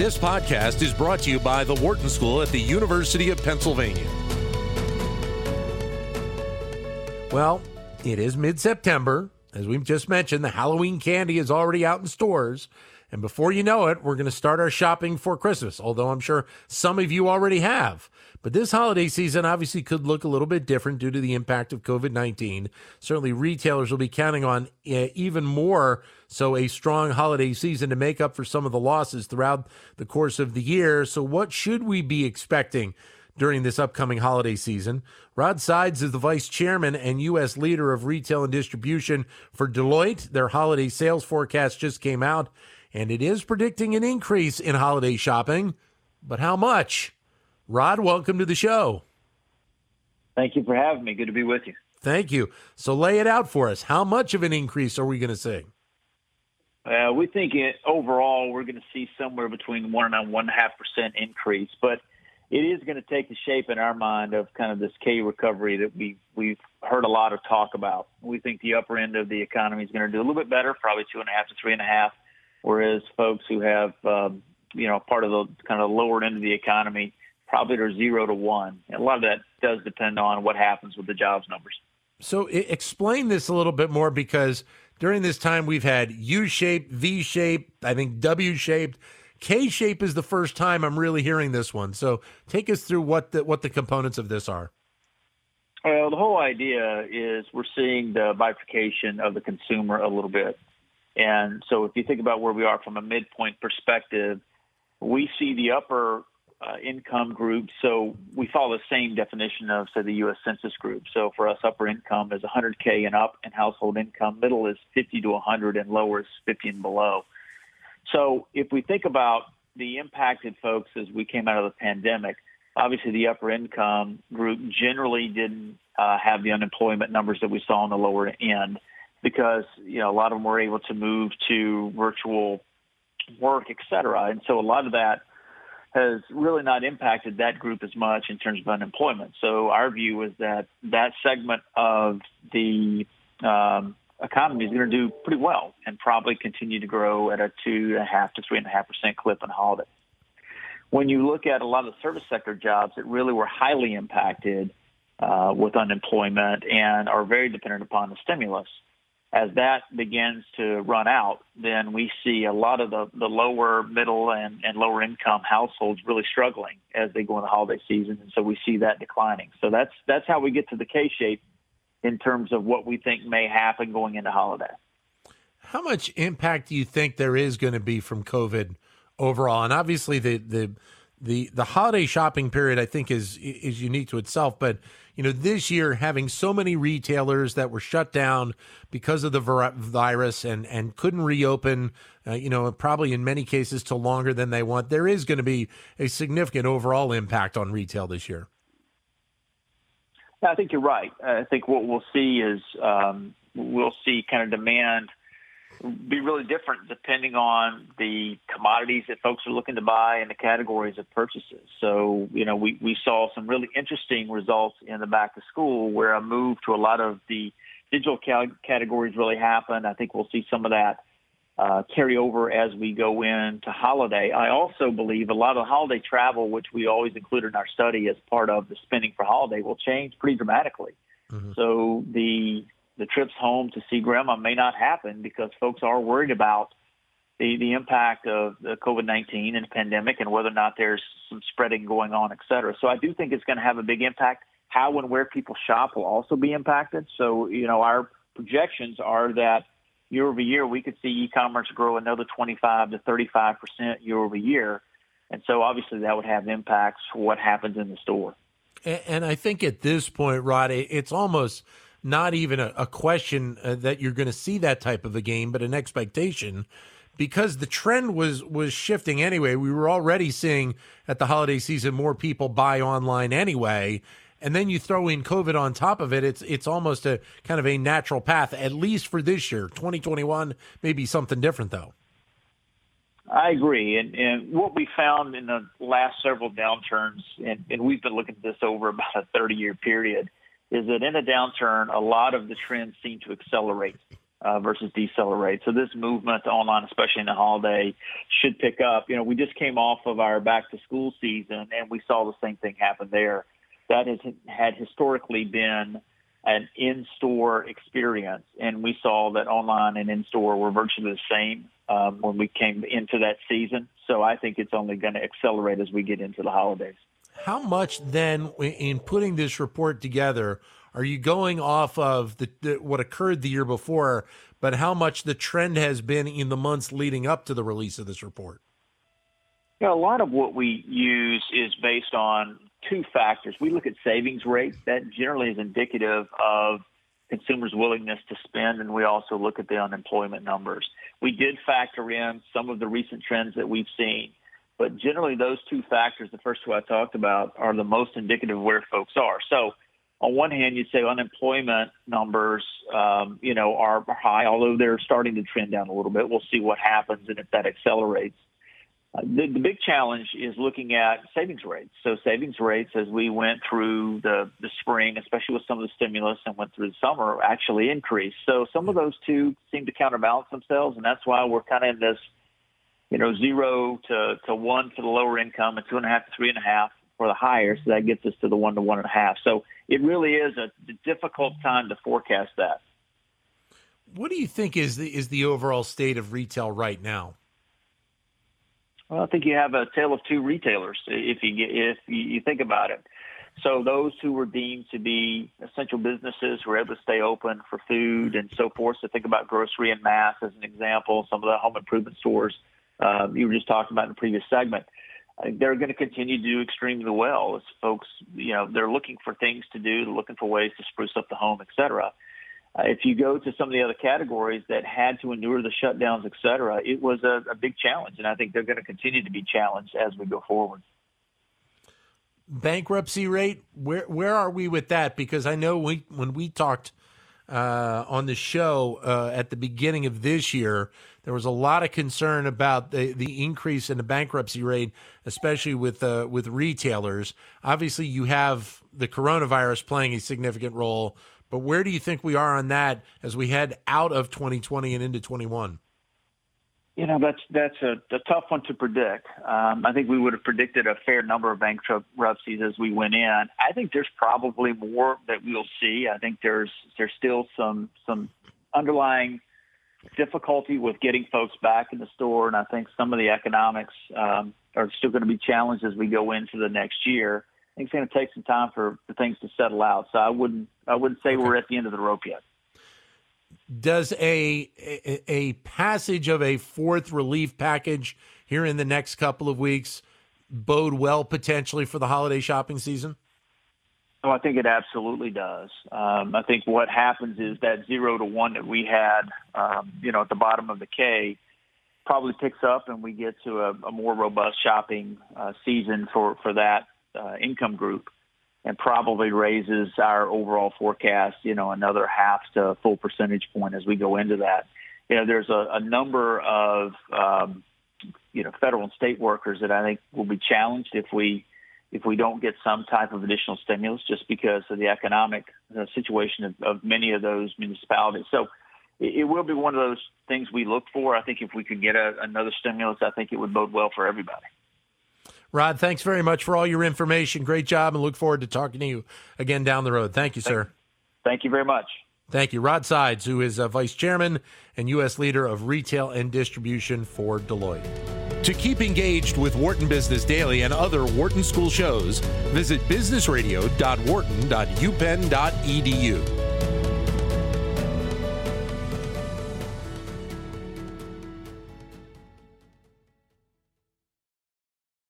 This podcast is brought to you by the Wharton School at the University of Pennsylvania. Well, it is mid September. As we've just mentioned, the Halloween candy is already out in stores. And before you know it, we're going to start our shopping for Christmas, although I'm sure some of you already have. But this holiday season obviously could look a little bit different due to the impact of COVID 19. Certainly, retailers will be counting on uh, even more so a strong holiday season to make up for some of the losses throughout the course of the year. So, what should we be expecting? during this upcoming holiday season. Rod Sides is the vice chairman and U.S. leader of retail and distribution for Deloitte. Their holiday sales forecast just came out, and it is predicting an increase in holiday shopping. But how much? Rod, welcome to the show. Thank you for having me. Good to be with you. Thank you. So lay it out for us. How much of an increase are we going to see? Uh, we think it, overall we're going to see somewhere between one and one and a half percent increase, but it is going to take the shape in our mind of kind of this K recovery that we we've heard a lot of talk about. We think the upper end of the economy is going to do a little bit better, probably two and a half to three and a half, whereas folks who have um, you know part of the kind of lower end of the economy probably are zero to one. And a lot of that does depend on what happens with the jobs numbers. So explain this a little bit more because during this time we've had U-shaped, V-shaped, I think W-shaped K shape is the first time I'm really hearing this one. So take us through what the what the components of this are. Well, the whole idea is we're seeing the bifurcation of the consumer a little bit. And so if you think about where we are from a midpoint perspective, we see the upper uh, income group. So we follow the same definition of, say, the U.S. Census group. So for us, upper income is 100K and up in household income. Middle is 50 to 100, and lower is 50 and below. So if we think about the impacted folks as we came out of the pandemic, obviously the upper income group generally didn't uh, have the unemployment numbers that we saw on the lower end because you know a lot of them were able to move to virtual work, et cetera, and so a lot of that has really not impacted that group as much in terms of unemployment. So our view is that that segment of the um, economy is going to do pretty well and probably continue to grow at a two and a half to three and a half percent clip on holiday. When you look at a lot of the service sector jobs that really were highly impacted uh, with unemployment and are very dependent upon the stimulus, as that begins to run out, then we see a lot of the, the lower, middle, and, and lower income households really struggling as they go into holiday season, and so we see that declining. So that's that's how we get to the K shape in terms of what we think may happen going into holiday. How much impact do you think there is going to be from COVID overall? And obviously, the the the the holiday shopping period I think is is unique to itself, but you know this year having so many retailers that were shut down because of the virus and and couldn't reopen, uh, you know probably in many cases to longer than they want. There is going to be a significant overall impact on retail this year. I think you're right. I think what we'll see is um, we'll see kind of demand be really different depending on the commodities that folks are looking to buy and the categories of purchases. So, you know, we, we saw some really interesting results in the back to school where a move to a lot of the digital categories really happened. I think we'll see some of that uh, carry over as we go into holiday. I also believe a lot of holiday travel, which we always include in our study as part of the spending for holiday, will change pretty dramatically. Mm-hmm. So the the trips home to see grandma may not happen because folks are worried about the, the impact of the COVID-19 and the pandemic and whether or not there's some spreading going on, et cetera. So I do think it's going to have a big impact. How and where people shop will also be impacted. So, you know, our projections are that year over year, we could see e-commerce grow another 25 to 35 percent year over year, and so obviously that would have impacts for what happens in the store. And I think at this point, Rod, it's almost not even a, question uh, that you're going to see that type of a game, but an expectation because the trend was was shifting anyway. We were already seeing at the holiday season more people buy online anyway, and then you throw in COVID on top of it, it's it's almost a kind of a natural path, at least for this year. 2021 Maybe something different, though. I agree. And, and what we found in the last several downturns, and, and we've been looking at this over about a 30 year period, is that in a downturn, a lot of the trends seem to accelerate. uh, versus decelerate. So this movement to online, especially in the holiday, should pick up. You know, we just came off of our back to school season, and we saw the same thing happen there. That has had historically been an in-store experience, and we saw that online and in-store were virtually the same um, when we came into that season. So I think it's only going to accelerate as we get into the holidays. How much then, in putting this report together, are you going off of the, the, what occurred the year before, but how much the trend has been in the months leading up to the release of this report? Yeah, a lot of what we use is based on two factors. We look at savings rates. That generally is indicative of consumers' willingness to spend, and we also look at the unemployment numbers. We did factor in some of the recent trends that we've seen, but generally those two factors, the first two I talked about, are the most indicative of where folks are. So on one hand, you'd say unemployment numbers, um, you know, are high, although they're starting to trend down a little bit. We'll see what happens and if that accelerates. Uh, the, the big challenge is looking at savings rates. So savings rates, as we went through the, the spring, especially with some of the stimulus and went through the summer, actually increased. So some of those two seem to counterbalance themselves, and that's why we're kind of in this, you know, zero to, to one for the lower income and two and a half to three and a half for the higher. So that gets us to the one to one and a half. So it really is a difficult time to forecast that. What do you think is the is the overall state of retail right now? Well, I think you have a tale of two retailers if you get, if you think about it. So those who were deemed to be essential businesses were able to stay open for food and so forth. So think about grocery and mass as an example. Some of the home improvement stores um, you were just talking about in the previous segment. They're going to continue to do extremely well as folks, you know, they're looking for things to do, they're looking for ways to spruce up the home, et cetera. Uh, if you go to some of the other categories that had to endure the shutdowns, et cetera, it was a, a big challenge, and I think they're going to continue to be challenged as we go forward. Bankruptcy rate, where where are we with that? Because I know we when we talked uh, on the show uh, at the beginning of this year, there was a lot of concern about the, the increase in the bankruptcy rate, especially with uh, with retailers. Obviously, you have the coronavirus playing a significant role, but where do you think we are on that as we head out of 2020 and into 21? You know, that's that's a, a tough one to predict. Um, I think we would have predicted a fair number of bankruptcies as we went in. I think there's probably more that we'll see. I think there's there's still some some underlying difficulty with getting folks back in the store, and I think some of the economics um, are still going to be challenged as we go into the next year I think it's going to take some time for, for things to settle out. So I wouldn't I wouldn't say okay. we're at the end of the rope yet. Does a, a, a passage of a fourth relief package here in the next couple of weeks bode well potentially for the holiday shopping season? Oh, I think it absolutely does. Um, I think what happens is that zero to one that we had, um, you know, at the bottom of the K, probably picks up, and we get to a, a more robust shopping uh, season for for that uh, income group and probably raises our overall forecast, you know, another half to full percentage point as we go into that. You know, there's a, a number of, um, you know, federal and state workers that I think will be challenged if we if we don't get some type of additional stimulus, just because of the economic uh, situation of, of many of those municipalities. So it, it will be one of those things we look for. I think if we could get a, another stimulus, I think it would bode well for everybody. Rod, thanks very much for all your information. Great job, and look forward to talking to you again down the road. Thank you, sir. Thank you very much. Thank you. Rod Sides, who is a vice chairman and U.S. leader of retail and distribution for Deloitte. To keep engaged with Wharton Business Daily and other Wharton School shows, visit businessradio.wharton.upenn.edu.